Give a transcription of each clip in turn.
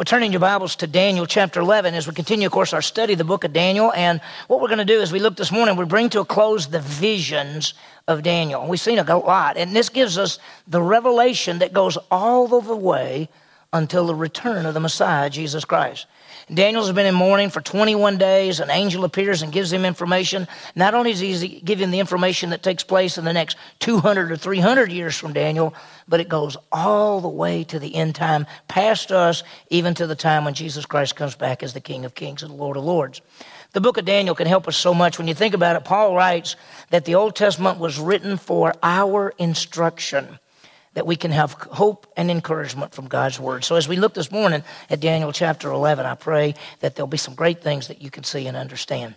We're turning your Bibles to Daniel chapter 11 as we continue, of course, our study of the book of Daniel. And what we're going to do is we look this morning, we bring to a close the visions of Daniel. We've seen a lot, and this gives us the revelation that goes all the way until the return of the Messiah, Jesus Christ. Daniel's been in mourning for 21 days. An angel appears and gives him information. Not only does he give him the information that takes place in the next 200 or 300 years from Daniel, but it goes all the way to the end time, past us, even to the time when Jesus Christ comes back as the King of Kings and Lord of Lords. The book of Daniel can help us so much. When you think about it, Paul writes that the Old Testament was written for our instruction that we can have hope and encouragement from God's word. So as we look this morning at Daniel chapter 11, I pray that there'll be some great things that you can see and understand.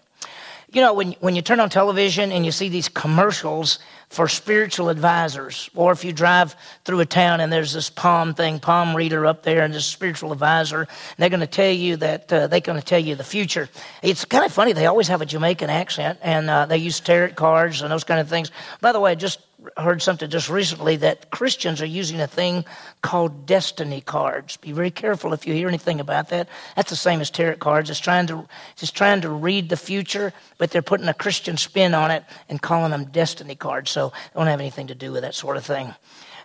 You know, when, when you turn on television and you see these commercials for spiritual advisors, or if you drive through a town and there's this palm thing, palm reader up there, and this spiritual advisor, and they're going to tell you that uh, they're going to tell you the future. It's kind of funny. They always have a Jamaican accent, and uh, they use tarot cards and those kind of things. By the way, just heard something just recently that Christians are using a thing called destiny cards. Be very careful if you hear anything about that. That's the same as tarot cards. It's trying to it's trying to read the future, but they're putting a Christian spin on it and calling them destiny cards. So they don't have anything to do with that sort of thing.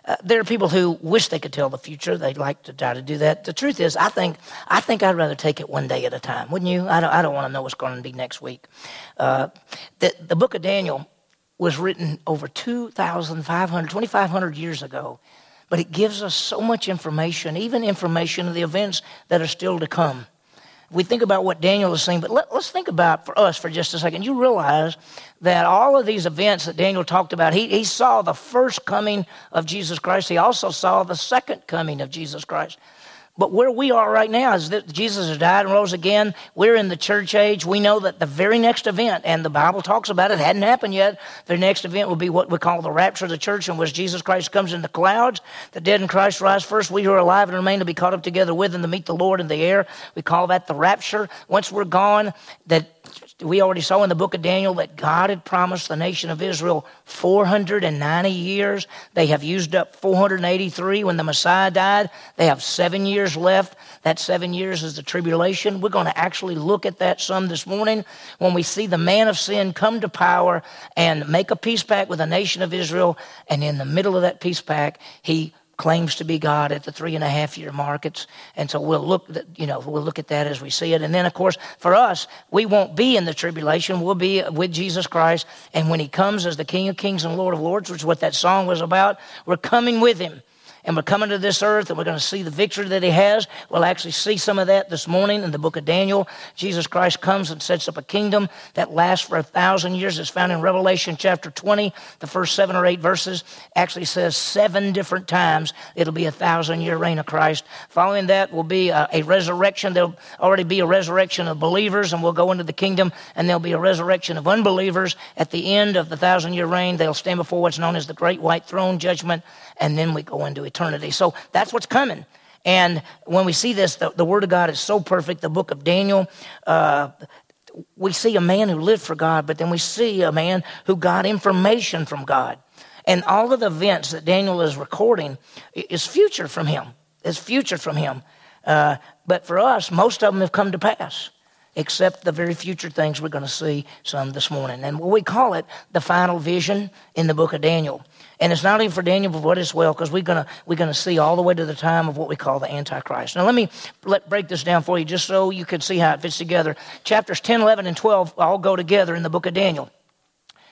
Uh, there are people who wish they could tell the future. They'd like to try to do that. The truth is, I think I think I'd rather take it one day at a time. Wouldn't you? I don't, I don't want to know what's going to be next week. Uh, the, the book of Daniel was written over 2,500, 2,500 years ago. But it gives us so much information, even information of the events that are still to come. We think about what Daniel is saying, but let, us think about for us for just a second. You realize that all of these events that Daniel talked about, he, he saw the first coming of Jesus Christ. He also saw the second coming of Jesus Christ. But where we are right now is that Jesus has died and rose again. We're in the church age. We know that the very next event, and the Bible talks about it, hadn't happened yet. The next event will be what we call the rapture of the church, in which Jesus Christ comes in the clouds. The dead in Christ rise first. We who are alive and remain to be caught up together with him to meet the Lord in the air. We call that the rapture. Once we're gone, that we already saw in the book of Daniel that God had promised the nation of Israel 490 years. They have used up 483 when the Messiah died. They have seven years left. That seven years is the tribulation. We're going to actually look at that some this morning when we see the man of sin come to power and make a peace pact with the nation of Israel. And in the middle of that peace pact, he claims to be God at the three and a half year markets. And so we'll look, you know, we'll look at that as we see it. And then, of course, for us, we won't be in the tribulation. We'll be with Jesus Christ. And when he comes as the King of Kings and Lord of Lords, which is what that song was about, we're coming with him and we're coming to this earth and we're going to see the victory that he has. We'll actually see some of that this morning in the book of Daniel. Jesus Christ comes and sets up a kingdom that lasts for a thousand years. It's found in Revelation chapter 20. The first seven or eight verses actually says seven different times it'll be a thousand year reign of Christ. Following that will be a, a resurrection. There'll already be a resurrection of believers and we'll go into the kingdom and there'll be a resurrection of unbelievers. At the end of the thousand year reign, they'll stand before what's known as the great white throne judgment and then we go into eternity. So that's what's coming. And when we see this, the, the Word of God is so perfect. The book of Daniel, uh, we see a man who lived for God, but then we see a man who got information from God. And all of the events that Daniel is recording is future from him. Is future from him. Uh, but for us, most of them have come to pass, except the very future things we're going to see some this morning. And what we call it the final vision in the book of Daniel. And it's not only for Daniel, but what as well, because we're gonna we're gonna see all the way to the time of what we call the Antichrist. Now let me let break this down for you, just so you can see how it fits together. Chapters 10, 11, and 12 all go together in the book of Daniel.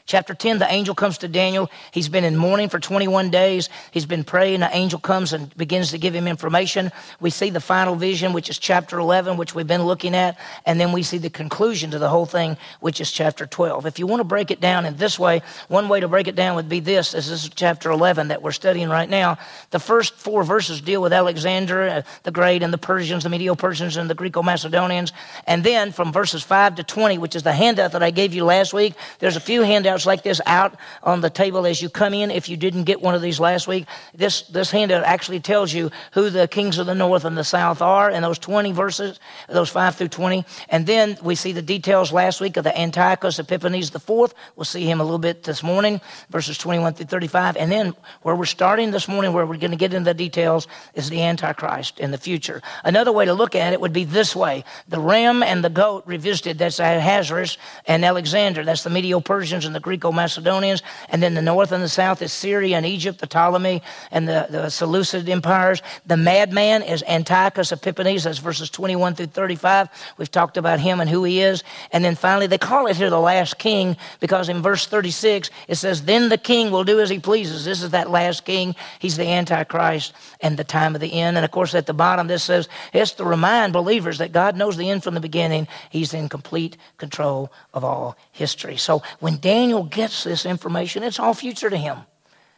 Chapter 10, the angel comes to Daniel. He's been in mourning for 21 days. He's been praying. The angel comes and begins to give him information. We see the final vision, which is chapter 11, which we've been looking at. And then we see the conclusion to the whole thing, which is chapter 12. If you want to break it down in this way, one way to break it down would be this, this is chapter 11 that we're studying right now. The first four verses deal with Alexander uh, the Great and the Persians, the Medo-Persians and the Greco-Macedonians. And then from verses 5 to 20, which is the handout that I gave you last week, there's a few handouts handouts like this out on the table as you come in. If you didn't get one of these last week, this, this handout actually tells you who the kings of the north and the south are in those 20 verses, those 5 through 20. And then we see the details last week of the Antiochus Epiphanes the fourth. We'll see him a little bit this morning, verses 21 through 35. And then where we're starting this morning, where we're going to get into the details, is the Antichrist in the future. Another way to look at it would be this way the ram and the goat revisited. That's Ahasuerus and Alexander. That's the Medo Persians and the Greco Macedonians. And then the north and the south is Syria and Egypt, the Ptolemy and the, the Seleucid empires. The madman is Antiochus Epiphanes. That's verses 21 through 35. We've talked about him and who he is. And then finally, they call it here the last king because in verse 36 it says, Then the king will do as he pleases. This is that last king. He's the Antichrist and the time of the end. And of course, at the bottom, this says, It's to remind believers that God knows the end from the beginning. He's in complete control of all history. So when Daniel gets this information, it's all future to him.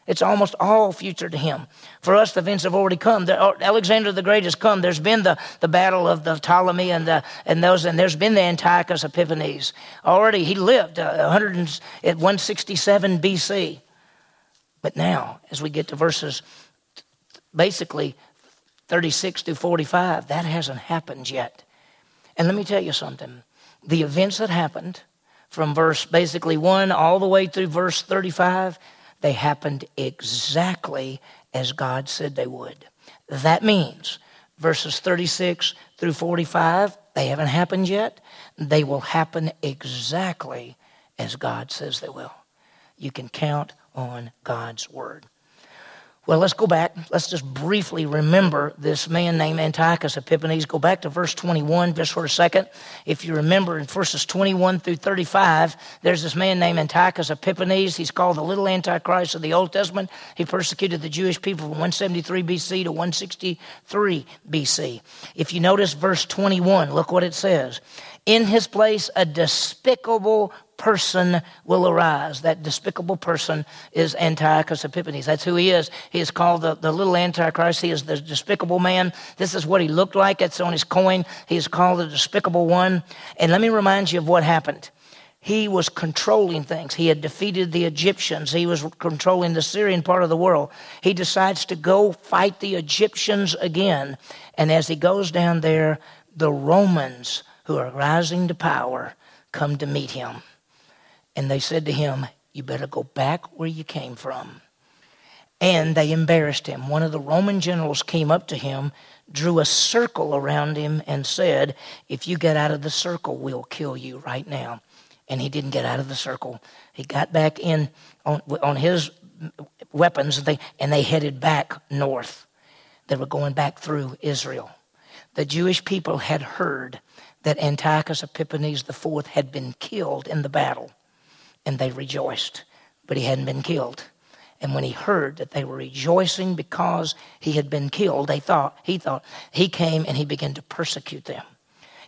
It's almost all future to him. For us, the events have already come. The, uh, Alexander the Great has come. There's been the, the battle of the Ptolemy and, the, and those, and there's been the Antiochus Epiphanes. Already, he lived uh, 100 at 167 BC. But now, as we get to verses basically 36 to 45, that hasn't happened yet. And let me tell you something. The events that happened from verse basically 1 all the way through verse 35, they happened exactly as God said they would. That means verses 36 through 45, they haven't happened yet. They will happen exactly as God says they will. You can count on God's word. Well, let's go back. Let's just briefly remember this man named Antiochus Epiphanes. Go back to verse 21 just for a second. If you remember in verses 21 through 35, there's this man named Antiochus Epiphanes. He's called the little Antichrist of the Old Testament. He persecuted the Jewish people from 173 BC to 163 BC. If you notice verse 21, look what it says. In his place, a despicable person will arise. That despicable person is Antiochus Epiphanes. That's who he is. He is called the, the little Antichrist. He is the despicable man. This is what he looked like. It's on his coin. He is called the despicable one. And let me remind you of what happened. He was controlling things. He had defeated the Egyptians. He was controlling the Syrian part of the world. He decides to go fight the Egyptians again. And as he goes down there, the Romans, who are rising to power, come to meet him. And they said to him, You better go back where you came from. And they embarrassed him. One of the Roman generals came up to him, drew a circle around him, and said, If you get out of the circle, we'll kill you right now. And he didn't get out of the circle. He got back in on, on his weapons, and they, and they headed back north. They were going back through Israel. The Jewish people had heard that Antiochus Epiphanes IV had been killed in the battle and they rejoiced. But he hadn't been killed. And when he heard that they were rejoicing because he had been killed, they thought he thought he came and he began to persecute them.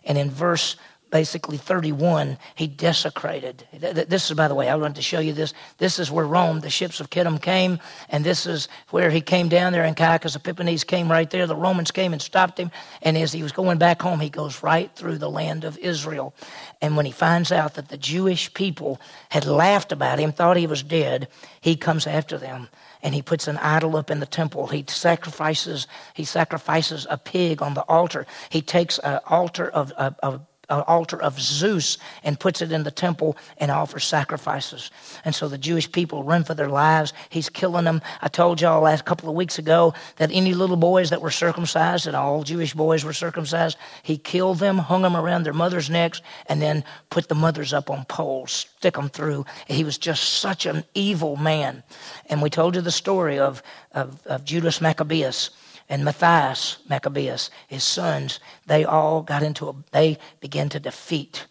And in verse basically 31, he desecrated. This is, by the way, I wanted to show you this. This is where Rome, the ships of Kittim came, and this is where he came down there, and Antiochus Epiphanes came right there. The Romans came and stopped him, and as he was going back home, he goes right through the land of Israel. And when he finds out that the Jewish people had laughed about him, thought he was dead, he comes after them and he puts an idol up in the temple. He sacrifices he sacrifices a pig on the altar. He takes an altar of, of, of an altar of Zeus and puts it in the temple and offers sacrifices. And so the Jewish people run for their lives. He's killing them. I told y'all last couple of weeks ago that any little boys that were circumcised, and all Jewish boys were circumcised, he killed them, hung them around their mothers' necks, and then put the mothers up on poles, stick them through. He was just such an evil man. And we told you the story of, of, of Judas Maccabeus and Matthias Maccabeus, his sons, they all got into a, they began to defeat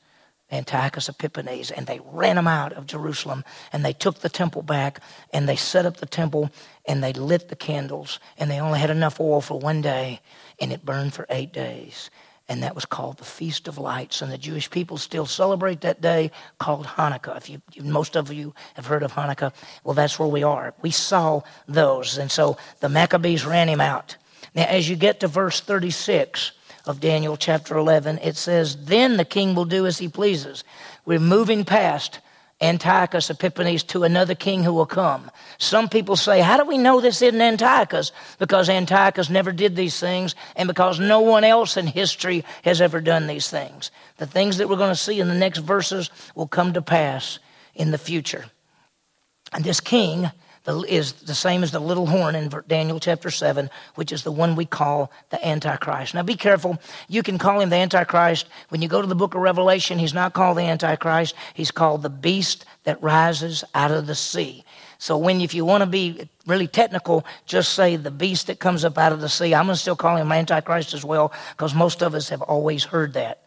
Antiochus Epiphanes, and they ran him out of Jerusalem, and they took the temple back, and they set up the temple, and they lit the candles, and they only had enough oil for one day, and it burned for eight days. And that was called the Feast of Lights. And the Jewish people still celebrate that day called Hanukkah. If you, most of you have heard of Hanukkah, well, that's where we are. We saw those. And so the Maccabees ran him out. Now, as you get to verse 36 of Daniel chapter 11, it says, Then the king will do as he pleases. We're moving past Antiochus Epiphanes to another king who will come. Some people say, How do we know this isn't Antiochus? Because Antiochus never did these things, and because no one else in history has ever done these things. The things that we're going to see in the next verses will come to pass in the future. And this king is the same as the little horn in Daniel chapter 7, which is the one we call the Antichrist. Now be careful. You can call him the Antichrist. When you go to the book of Revelation, he's not called the Antichrist, he's called the beast that rises out of the sea. So when if you want to be really technical, just say the beast that comes up out of the sea. I'm going to still call him Antichrist as well, because most of us have always heard that.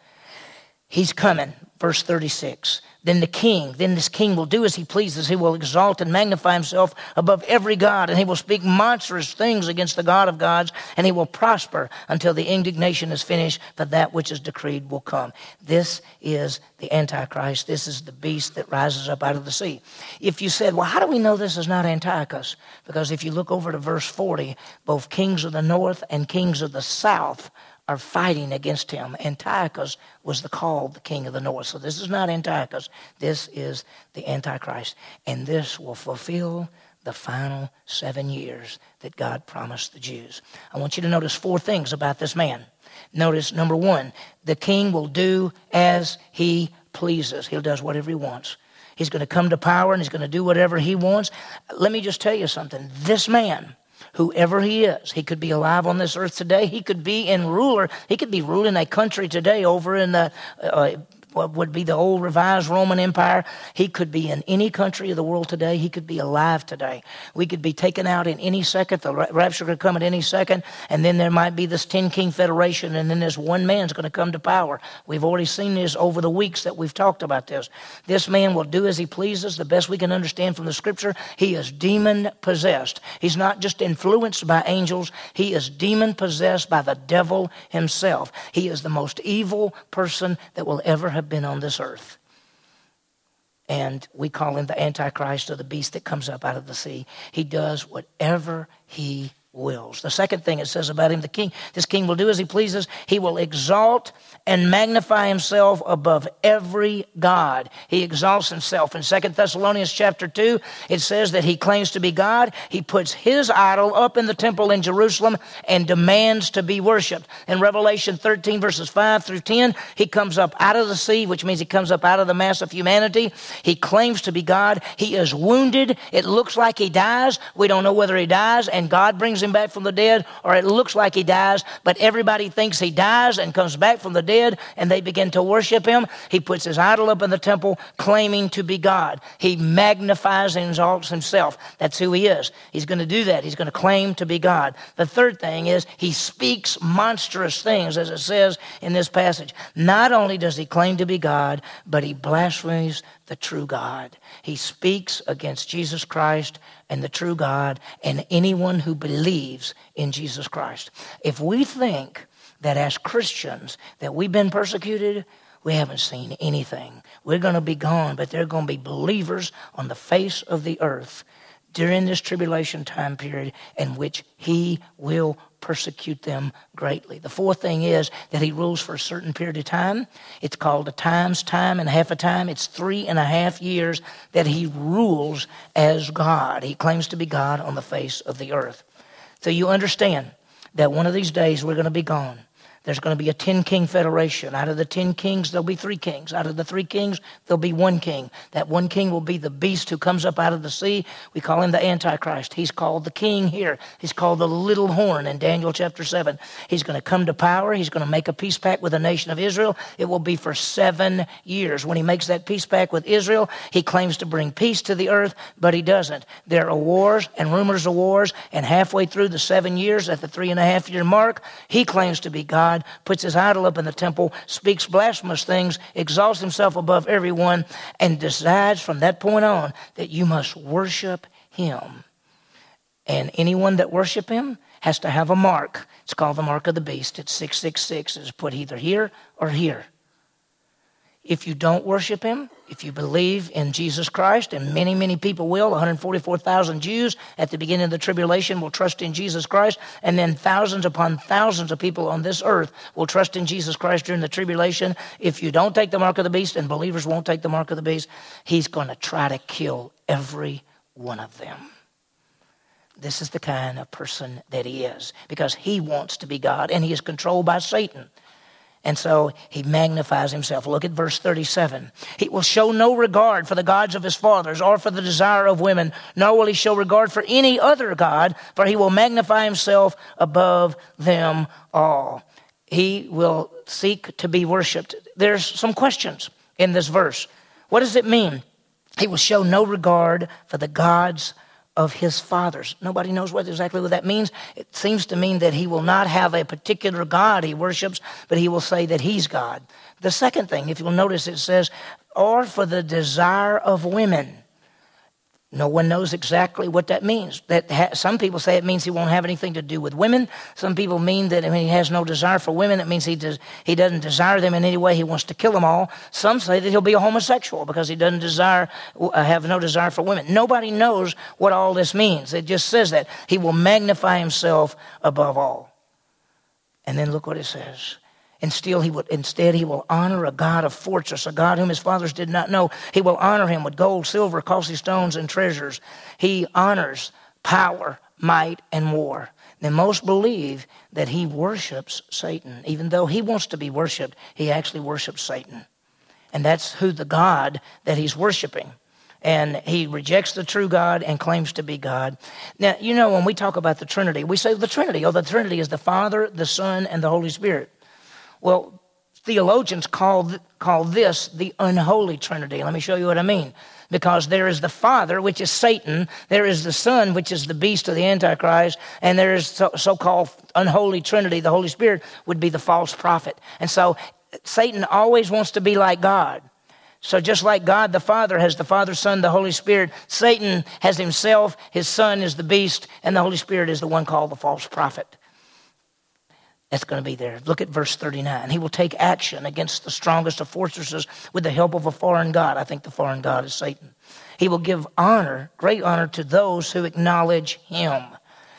He's coming. Verse 36 then the king, then this king will do as he pleases. He will exalt and magnify himself above every God, and he will speak monstrous things against the God of gods, and he will prosper until the indignation is finished, for that which is decreed will come. This is the Antichrist. This is the beast that rises up out of the sea. If you said, well, how do we know this is not Antiochus? Because if you look over to verse 40, both kings of the north and kings of the south are fighting against him. Antiochus was the called the king of the north. So this is not Antiochus. This is the Antichrist. And this will fulfill the final seven years that God promised the Jews. I want you to notice four things about this man. Notice number one, the king will do as he pleases. He'll does whatever he wants. He's going to come to power and he's going to do whatever he wants. Let me just tell you something. This man whoever he is. He could be alive on this earth today. He could be in ruler. He could be ruling a country today over in the uh, what would be the old revised Roman Empire. He could be in any country of the world today. He could be alive today. We could be taken out in any second. The rapture could come at any second. And then there might be this 10 king federation. And then this one man's going to come to power. We've already seen this over the weeks that we've talked about this. This man will do as he pleases. The best we can understand from the scripture, he is demon possessed. He's not just influenced by angels, he is demon possessed by the devil himself. He is the most evil person that will ever have have been on this earth. And we call him the Antichrist or the beast that comes up out of the sea. He does whatever he wills. The second thing it says about him, the king, this king will do as he pleases. He will exalt and magnify himself above every God. He exalts himself. In Second Thessalonians chapter 2, it says that he claims to be God. He puts his idol up in the temple in Jerusalem and demands to be worshiped. In Revelation 13 verses 5 through 10, he comes up out of the sea, which means he comes up out of the mass of humanity. He claims to be God. He is wounded. It looks like he dies. We don't know whether he dies and God brings him back from the dead or it looks like he dies, but everybody thinks he dies and comes back from the dead and they begin to worship him. He puts his idol up in the temple claiming to be God. He magnifies and exalts himself. That's who he is. He's going to do that. He's going to claim to be God. The third thing is he speaks monstrous things, as it says in this passage. Not only does he claim to be God, but he blasphemes the true God. He speaks against Jesus Christ and the true God and anyone who believes in Jesus Christ. If we think that as Christians that we've been persecuted, we haven't seen anything. We're going to be gone, but there are going to be believers on the face of the earth during this tribulation time period in which he will persecute them greatly. The fourth thing is that he rules for a certain period of time. It's called a time's time and a half a time. It's three and a half years that he rules as God. He claims to be God on the face of the earth. So you understand that one of these days we're going to be gone. There's going to be a 10 king federation. Out of the 10 kings, there'll be three kings. Out of the three kings, there'll be one king. That one king will be the beast who comes up out of the sea. We call him the Antichrist. He's called the king here. He's called the little horn in Daniel chapter 7. He's going to come to power. He's going to make a peace pact with the nation of Israel. It will be for seven years. When he makes that peace pact with Israel, he claims to bring peace to the earth, but he doesn't. There are wars and rumors of wars, and halfway through the seven years, at the three and a half year mark, he claims to be God God, puts his idol up in the temple, speaks blasphemous things, exalts himself above everyone, and decides from that point on that you must worship him. And anyone that worship him has to have a mark. It's called the mark of the beast. It's 666. It's put either here or here. If you don't worship him, if you believe in Jesus Christ, and many, many people will, 144,000 Jews at the beginning of the tribulation will trust in Jesus Christ, and then thousands upon thousands of people on this earth will trust in Jesus Christ during the tribulation. If you don't take the mark of the beast, and believers won't take the mark of the beast, he's going to try to kill every one of them. This is the kind of person that he is because he wants to be God and he is controlled by Satan. And so he magnifies himself. Look at verse 37. He will show no regard for the gods of his fathers or for the desire of women, nor will he show regard for any other God, for he will magnify himself above them all. He will seek to be worshiped. There's some questions in this verse. What does it mean? He will show no regard for the gods of his fathers. Nobody knows what exactly what that means. It seems to mean that he will not have a particular God he worships, but he will say that he's God. The second thing, if you'll notice, it says, or for the desire of women. No one knows exactly what that means. That ha- some people say it means he won't have anything to do with women. Some people mean that mean, he has no desire for women. It means he does, he doesn't desire them in any way. He wants to kill them all. Some say that he'll be a homosexual because he doesn't desire uh, have no desire for women. Nobody knows what all this means. It just says that he will magnify himself above all. And then look what it says. And still he would, instead, he will honor a God of fortress, a God whom his fathers did not know. He will honor him with gold, silver, costly stones, and treasures. He honors power, might, and war. Then most believe that he worships Satan. Even though he wants to be worshiped, he actually worships Satan. And that's who the God that he's worshiping. And he rejects the true God and claims to be God. Now, you know, when we talk about the Trinity, we say the Trinity. Oh, the Trinity is the Father, the Son, and the Holy Spirit. Well, theologians call, call this the unholy trinity. Let me show you what I mean. Because there is the Father, which is Satan, there is the Son, which is the beast of the Antichrist, and there is so called unholy trinity. The Holy Spirit would be the false prophet. And so Satan always wants to be like God. So just like God the Father has the Father, Son, the Holy Spirit, Satan has himself, his Son is the beast, and the Holy Spirit is the one called the false prophet. That's going to be there. Look at verse 39. He will take action against the strongest of fortresses with the help of a foreign God. I think the foreign God is Satan. He will give honor, great honor, to those who acknowledge him.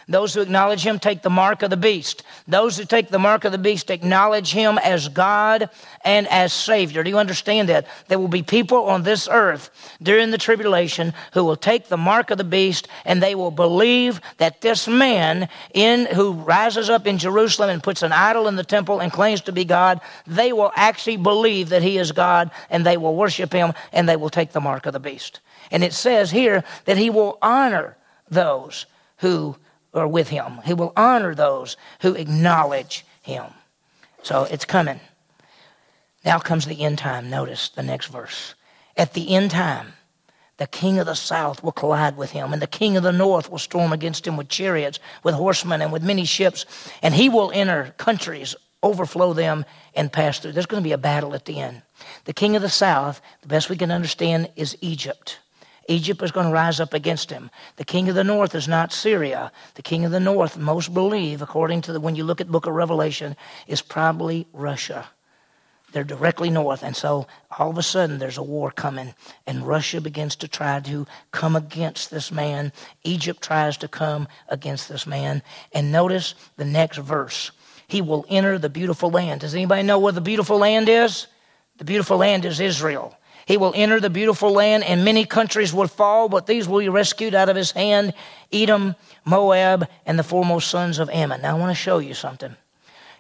Those who acknowledge him take the mark of the beast. Those who take the mark of the beast acknowledge him as God and as Savior. Do you understand that? There will be people on this earth during the tribulation who will take the mark of the beast and they will believe that this man in who rises up in Jerusalem and puts an idol in the temple and claims to be God, they will actually believe that he is God and they will worship him and they will take the mark of the beast. And it says here that he will honor those who are with him. He will honor those who acknowledge him. So it's coming. Now comes the end time. Notice the next verse. At the end time, the king of the south will collide with him, and the king of the north will storm against him with chariots, with horsemen, and with many ships, and he will enter countries, overflow them, and pass through. There's going to be a battle at the end. The king of the south, the best we can understand, is Egypt. Egypt is going to rise up against him. The king of the north is not Syria. The king of the north, most believe, according to the, when you look at book of Revelation, is probably Russia. They're directly north. And so all of a sudden there's a war coming, and Russia begins to try to come against this man. Egypt tries to come against this man. And notice the next verse. He will enter the beautiful land. Does anybody know where the beautiful land is? The beautiful land is Israel. He will enter the beautiful land, and many countries will fall, but these will be rescued out of his hand Edom, Moab, and the foremost sons of Ammon. Now, I want to show you something.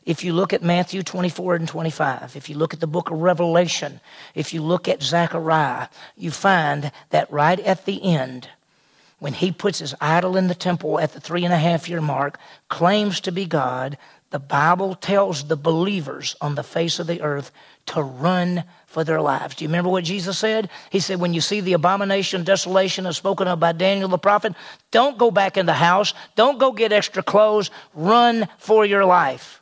If you look at Matthew 24 and 25, if you look at the book of Revelation, if you look at Zechariah, you find that right at the end, when he puts his idol in the temple at the three and a half year mark, claims to be God, the Bible tells the believers on the face of the earth to run for their lives. Do you remember what Jesus said? He said, When you see the abomination, desolation as spoken of by Daniel the prophet, don't go back in the house. Don't go get extra clothes. Run for your life.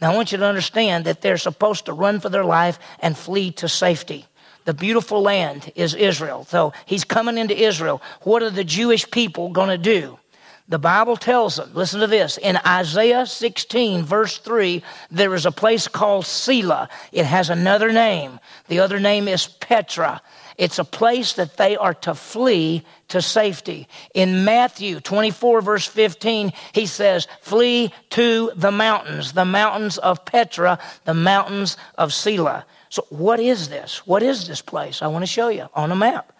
Now, I want you to understand that they're supposed to run for their life and flee to safety. The beautiful land is Israel. So he's coming into Israel. What are the Jewish people going to do? The Bible tells them, listen to this, in Isaiah 16, verse 3, there is a place called Selah. It has another name. The other name is Petra. It's a place that they are to flee to safety. In Matthew 24, verse 15, he says, Flee to the mountains, the mountains of Petra, the mountains of Selah. So, what is this? What is this place? I want to show you on a map.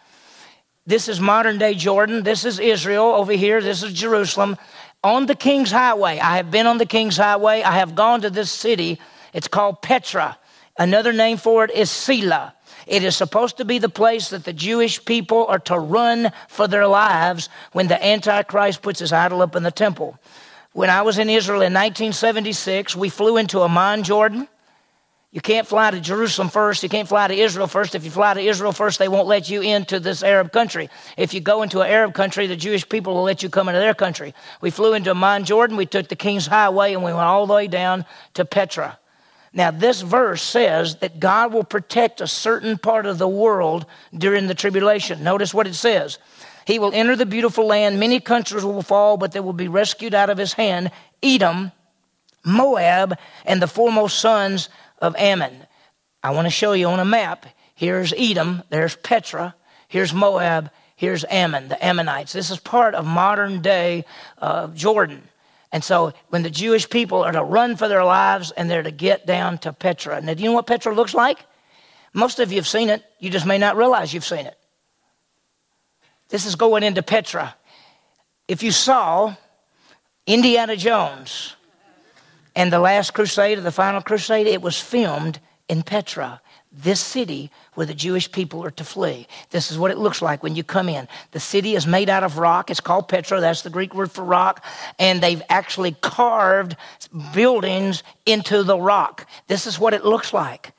This is modern day Jordan. This is Israel over here. This is Jerusalem. On the King's Highway, I have been on the King's Highway. I have gone to this city. It's called Petra. Another name for it is Selah. It is supposed to be the place that the Jewish people are to run for their lives when the Antichrist puts his idol up in the temple. When I was in Israel in 1976, we flew into Amman, Jordan. You can't fly to Jerusalem first. You can't fly to Israel first. If you fly to Israel first, they won't let you into this Arab country. If you go into an Arab country, the Jewish people will let you come into their country. We flew into Amman, Jordan. We took the King's Highway and we went all the way down to Petra. Now, this verse says that God will protect a certain part of the world during the tribulation. Notice what it says. He will enter the beautiful land. Many countries will fall, but they will be rescued out of his hand. Edom, Moab, and the foremost sons of Ammon. I want to show you on a map. Here's Edom, there's Petra, here's Moab, here's Ammon, the Ammonites. This is part of modern day uh, Jordan. And so when the Jewish people are to run for their lives and they're to get down to Petra. Now, do you know what Petra looks like? Most of you have seen it. You just may not realize you've seen it. This is going into Petra. If you saw Indiana Jones and the last crusade or the final crusade, it was filmed in Petra, this city where the Jewish people are to flee. This is what it looks like when you come in. The city is made out of rock. It's called Petra. That's the Greek word for rock. And they've actually carved buildings into the rock. This is what it looks like.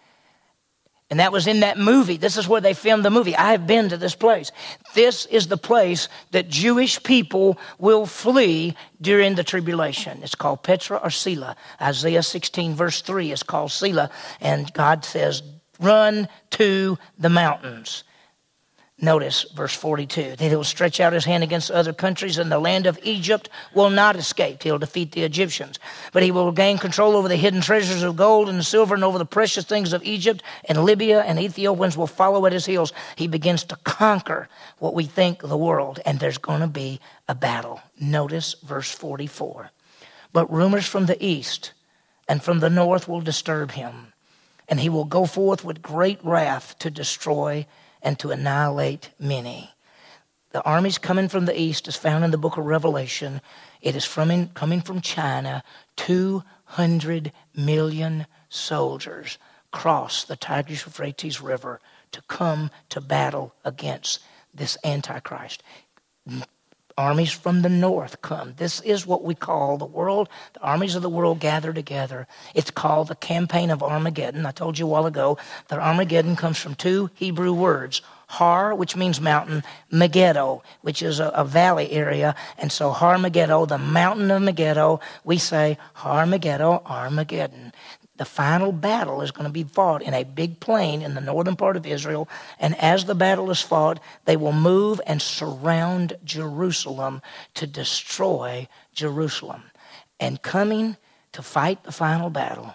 And that was in that movie. This is where they filmed the movie. I have been to this place. This is the place that Jewish people will flee during the tribulation. It's called Petra or Selah. Isaiah 16, verse 3 is called Selah. And God says, Run to the mountains. Notice verse 42 that he'll stretch out his hand against other countries, and the land of Egypt will not escape. He'll defeat the Egyptians. But he will gain control over the hidden treasures of gold and silver and over the precious things of Egypt, and Libya and Ethiopians will follow at his heels. He begins to conquer what we think the world, and there's going to be a battle. Notice verse 44. But rumors from the east and from the north will disturb him, and he will go forth with great wrath to destroy and to annihilate many. The armies coming from the east is found in the book of Revelation. It is from in, coming from China. 200 million soldiers cross the Tigris Euphrates River to come to battle against this Antichrist armies from the north come. This is what we call the world, the armies of the world gather together. It's called the campaign of Armageddon. I told you a while ago that Armageddon comes from two Hebrew words. Har, which means mountain, Megiddo, which is a, a valley area. And so Har Megiddo, the mountain of Megiddo, we say Har Megiddo, Armageddon the final battle is going to be fought in a big plain in the northern part of Israel. And as the battle is fought, they will move and surround Jerusalem to destroy Jerusalem. And coming to fight the final battle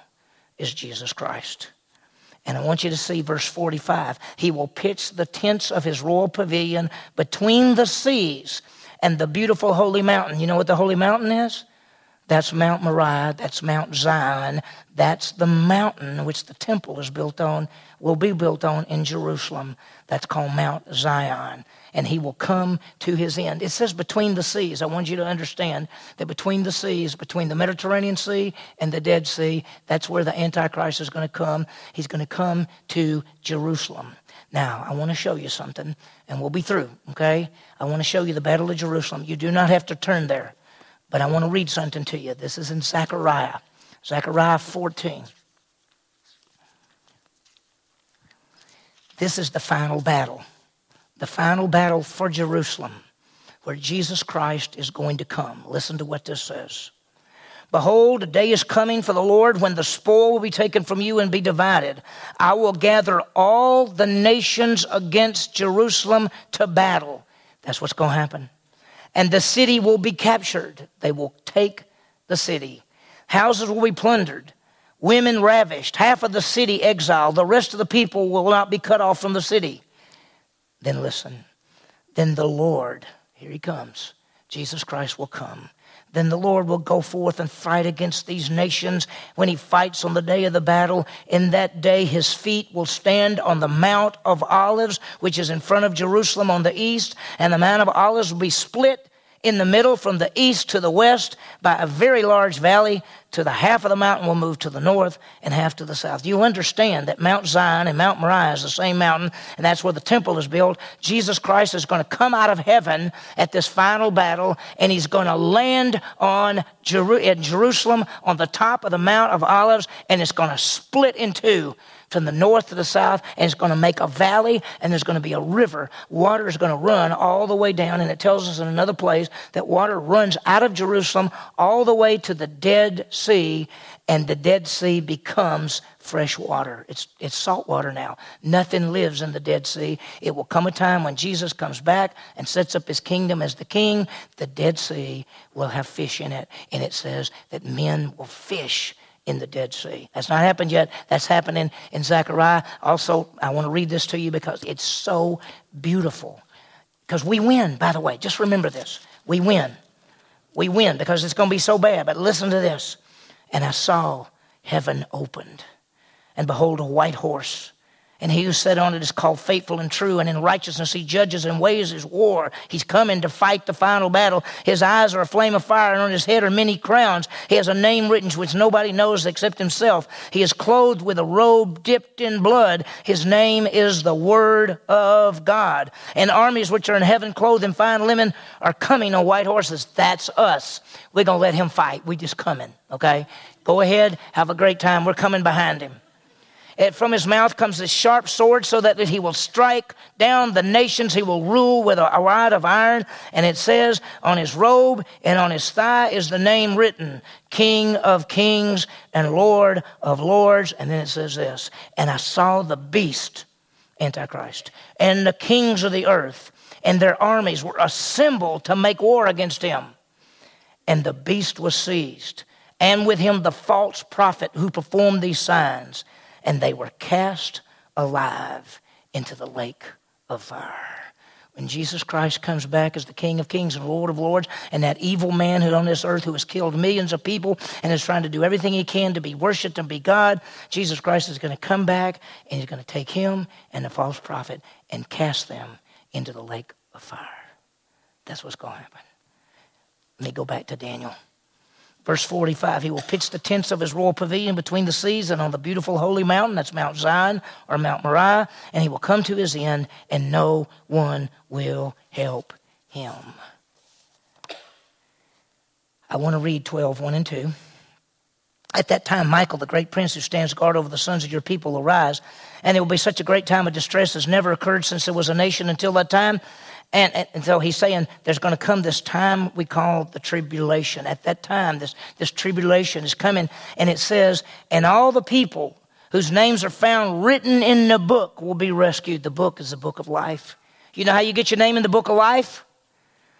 is Jesus Christ. And I want you to see verse 45. He will pitch the tents of his royal pavilion between the seas and the beautiful holy mountain. You know what the holy mountain is? That's Mount Moriah. That's Mount Zion. That's the mountain which the temple is built on, will be built on in Jerusalem. That's called Mount Zion. And he will come to his end. It says between the seas. I want you to understand that between the seas, between the Mediterranean Sea and the Dead Sea, that's where the Antichrist is going to come. He's going to come to Jerusalem. Now, I want to show you something, and we'll be through, okay? I want to show you the Battle of Jerusalem. You do not have to turn there. But I want to read something to you. This is in Zechariah, Zechariah 14. This is the final battle, the final battle for Jerusalem, where Jesus Christ is going to come. Listen to what this says. Behold, a day is coming for the Lord when the spoil will be taken from you and be divided. I will gather all the nations against Jerusalem to battle. That's what's going to happen and the city will be captured. They will take the city. Houses will be plundered, women ravished, half of the city exiled, the rest of the people will not be cut off from the city. Then listen. Then the Lord, here he comes, Jesus Christ will come. Then the Lord will go forth and fight against these nations when he fights on the day of the battle. In that day, his feet will stand on the Mount of Olives, which is in front of Jerusalem on the east, and the Mount of Olives will be split in the middle from the east to the west by a very large valley to the half of the mountain will move to the north and half to the south. You understand that Mount Zion and Mount Moriah is the same mountain, and that's where the temple is built. Jesus Christ is going to come out of heaven at this final battle, and he's going to land on Jeru- Jerusalem on the top of the Mount of Olives, and it's going to split in two from the north to the south, and it's going to make a valley, and there's going to be a river. Water is going to run all the way down, and it tells us in another place that water runs out of Jerusalem all the way to the Dead Sea, and the Dead Sea becomes fresh water. It's, it's salt water now. Nothing lives in the Dead Sea. It will come a time when Jesus comes back and sets up his kingdom as the king. The Dead Sea will have fish in it, and it says that men will fish in the Dead Sea. That's not happened yet. That's happening in Zechariah. Also, I want to read this to you because it's so beautiful. Because we win, by the way. Just remember this. We win. We win because it's going to be so bad. But listen to this. And I saw heaven opened, and behold, a white horse and he who sat on it is called faithful and true, and in righteousness he judges and weighs his war. He's coming to fight the final battle. His eyes are a flame of fire, and on his head are many crowns. He has a name written which nobody knows except himself. He is clothed with a robe dipped in blood. His name is the Word of God. And armies which are in heaven, clothed in fine linen, are coming on white horses. That's us. We're going to let him fight. We just coming, okay? Go ahead, have a great time. We're coming behind him. It, from his mouth comes a sharp sword so that he will strike down the nations. He will rule with a rod of iron. And it says on his robe and on his thigh is the name written King of Kings and Lord of Lords. And then it says this And I saw the beast, Antichrist, and the kings of the earth and their armies were assembled to make war against him. And the beast was seized, and with him the false prophet who performed these signs and they were cast alive into the lake of fire. When Jesus Christ comes back as the King of Kings and Lord of Lords, and that evil man who on this earth who has killed millions of people and is trying to do everything he can to be worshiped and be God, Jesus Christ is going to come back and he's going to take him and the false prophet and cast them into the lake of fire. That's what's going to happen. Let me go back to Daniel. Verse 45, he will pitch the tents of his royal pavilion between the seas and on the beautiful holy mountain, that's Mount Zion or Mount Moriah, and he will come to his end, and no one will help him. I want to read 12, 1 and 2. At that time, Michael, the great prince who stands guard over the sons of your people, will rise, and there will be such a great time of distress as never occurred since there was a nation until that time. And, and, so he's saying there's going to come this time we call the tribulation. At that time, this, this tribulation is coming. And it says, and all the people whose names are found written in the book will be rescued. The book is the book of life. You know how you get your name in the book of life?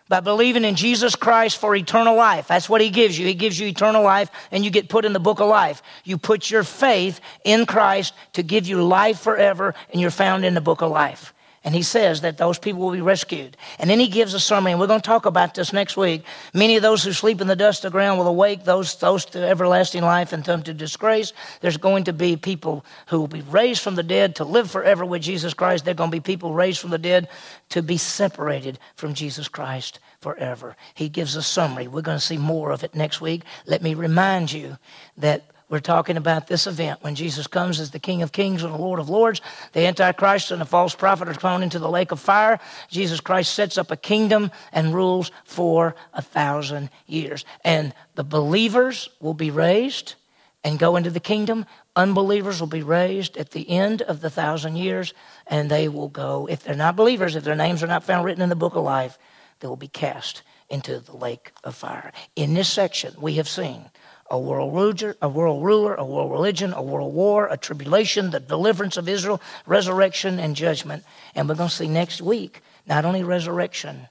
By believing in Jesus Christ for eternal life. That's what he gives you. He gives you eternal life, and you get put in the book of life. You put your faith in Christ to give you life forever, and you're found in the book of life. And he says that those people will be rescued. And then he gives a sermon, and we're going to talk about this next week. Many of those who sleep in the dust of the ground will awake, those, those to everlasting life and some to disgrace. There's going to be people who will be raised from the dead to live forever with Jesus Christ. There are going to be people raised from the dead to be separated from Jesus Christ forever. He gives a summary. We're going to see more of it next week. Let me remind you that we're talking about this event when Jesus comes as the King of Kings and the Lord of Lords. The Antichrist and the false prophet are thrown into the lake of fire. Jesus Christ sets up a kingdom and rules for a thousand years. And the believers will be raised and go into the kingdom. Unbelievers will be raised at the end of the thousand years, and they will go, if they're not believers, if their names are not found written in the book of life, they will be cast into the lake of fire. In this section, we have seen a world ruler, a world ruler, a world religion, a world war, a tribulation, the deliverance of Israel, resurrection, and judgment. And we're going to see next week not only resurrection,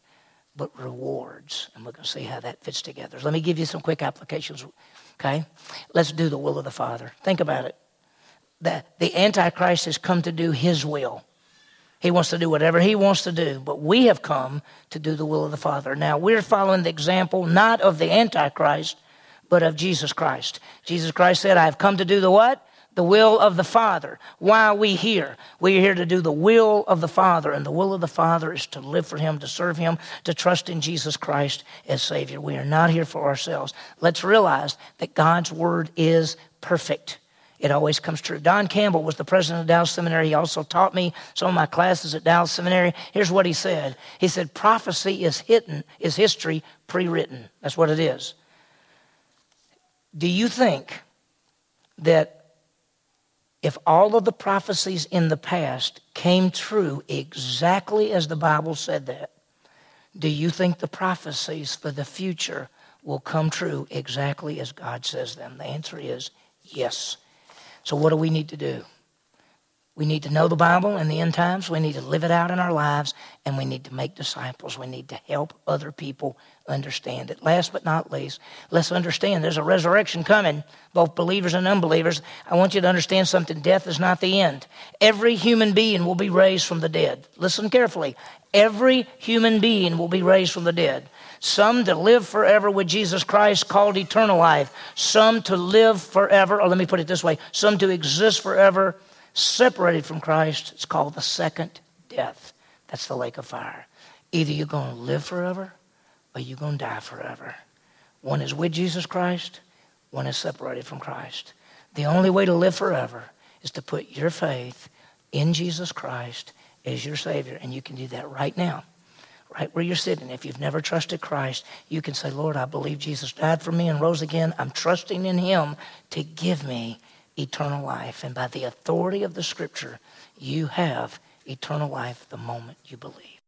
but rewards. And we're going to see how that fits together. Let me give you some quick applications. Okay? Let's do the will of the Father. Think about it. The, the Antichrist has come to do his will. He wants to do whatever he wants to do, but we have come to do the will of the Father. Now, we're following the example not of the Antichrist, but of Jesus Christ. Jesus Christ said, I have come to do the what? The will of the Father. Why are we here? We are here to do the will of the Father, and the will of the Father is to live for Him, to serve Him, to trust in Jesus Christ as Savior. We are not here for ourselves. Let's realize that God's Word is perfect it always comes true. Don Campbell was the president of Dallas Seminary. He also taught me some of my classes at Dallas Seminary. Here's what he said. He said, prophecy is hidden, is history pre-written. That's what it is. Do you think that if all of the prophecies in the past came true exactly as the Bible said that, do you think the prophecies for the future will come true exactly as God says them? The answer is yes. So, what do we need to do? We need to know the Bible in the end times. We need to live it out in our lives, and we need to make disciples. We need to help other people understand it. Last but not least, let's understand there's a resurrection coming, both believers and unbelievers. I want you to understand something death is not the end. Every human being will be raised from the dead. Listen carefully. Every human being will be raised from the dead. Some to live forever with Jesus Christ, called eternal life. Some to live forever, or let me put it this way some to exist forever, separated from Christ. It's called the second death. That's the lake of fire. Either you're going to live forever or you're going to die forever. One is with Jesus Christ, one is separated from Christ. The only way to live forever is to put your faith in Jesus Christ as your Savior, and you can do that right now right where you're sitting, if you've never trusted Christ, you can say, Lord, I believe Jesus died for me and rose again. I'm trusting in him to give me eternal life. And by the authority of the scripture, you have eternal life the moment you believe.